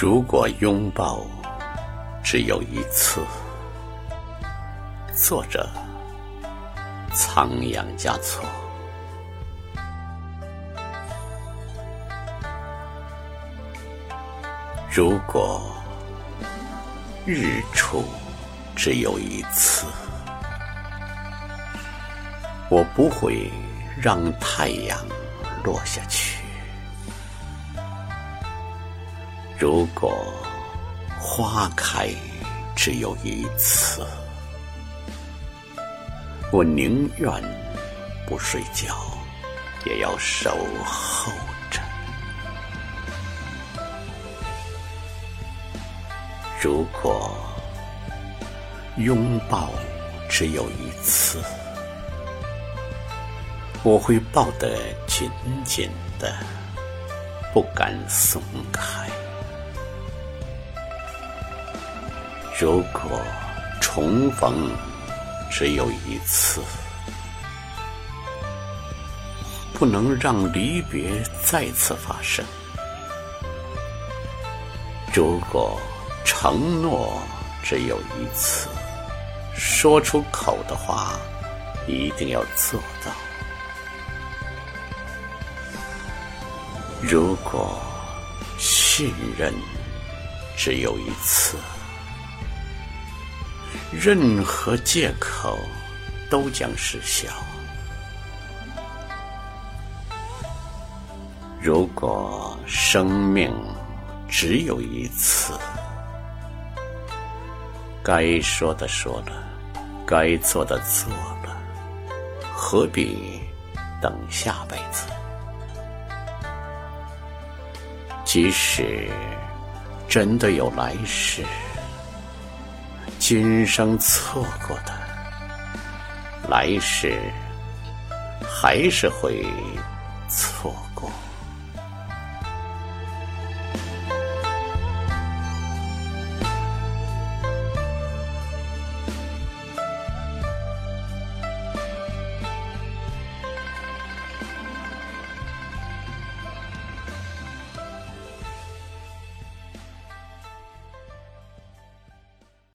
如果拥抱只有一次，作者仓央嘉措。如果日出只有一次，我不会让太阳落下去。如果花开只有一次，我宁愿不睡觉，也要守候着。如果拥抱只有一次，我会抱得紧紧的，不敢松开。如果重逢只有一次，不能让离别再次发生。如果承诺只有一次，说出口的话一定要做到。如果信任只有一次。任何借口都将失效。如果生命只有一次，该说的说了，该做的做了，何必等下辈子？即使真的有来世。今生错过的，来世还是会错过。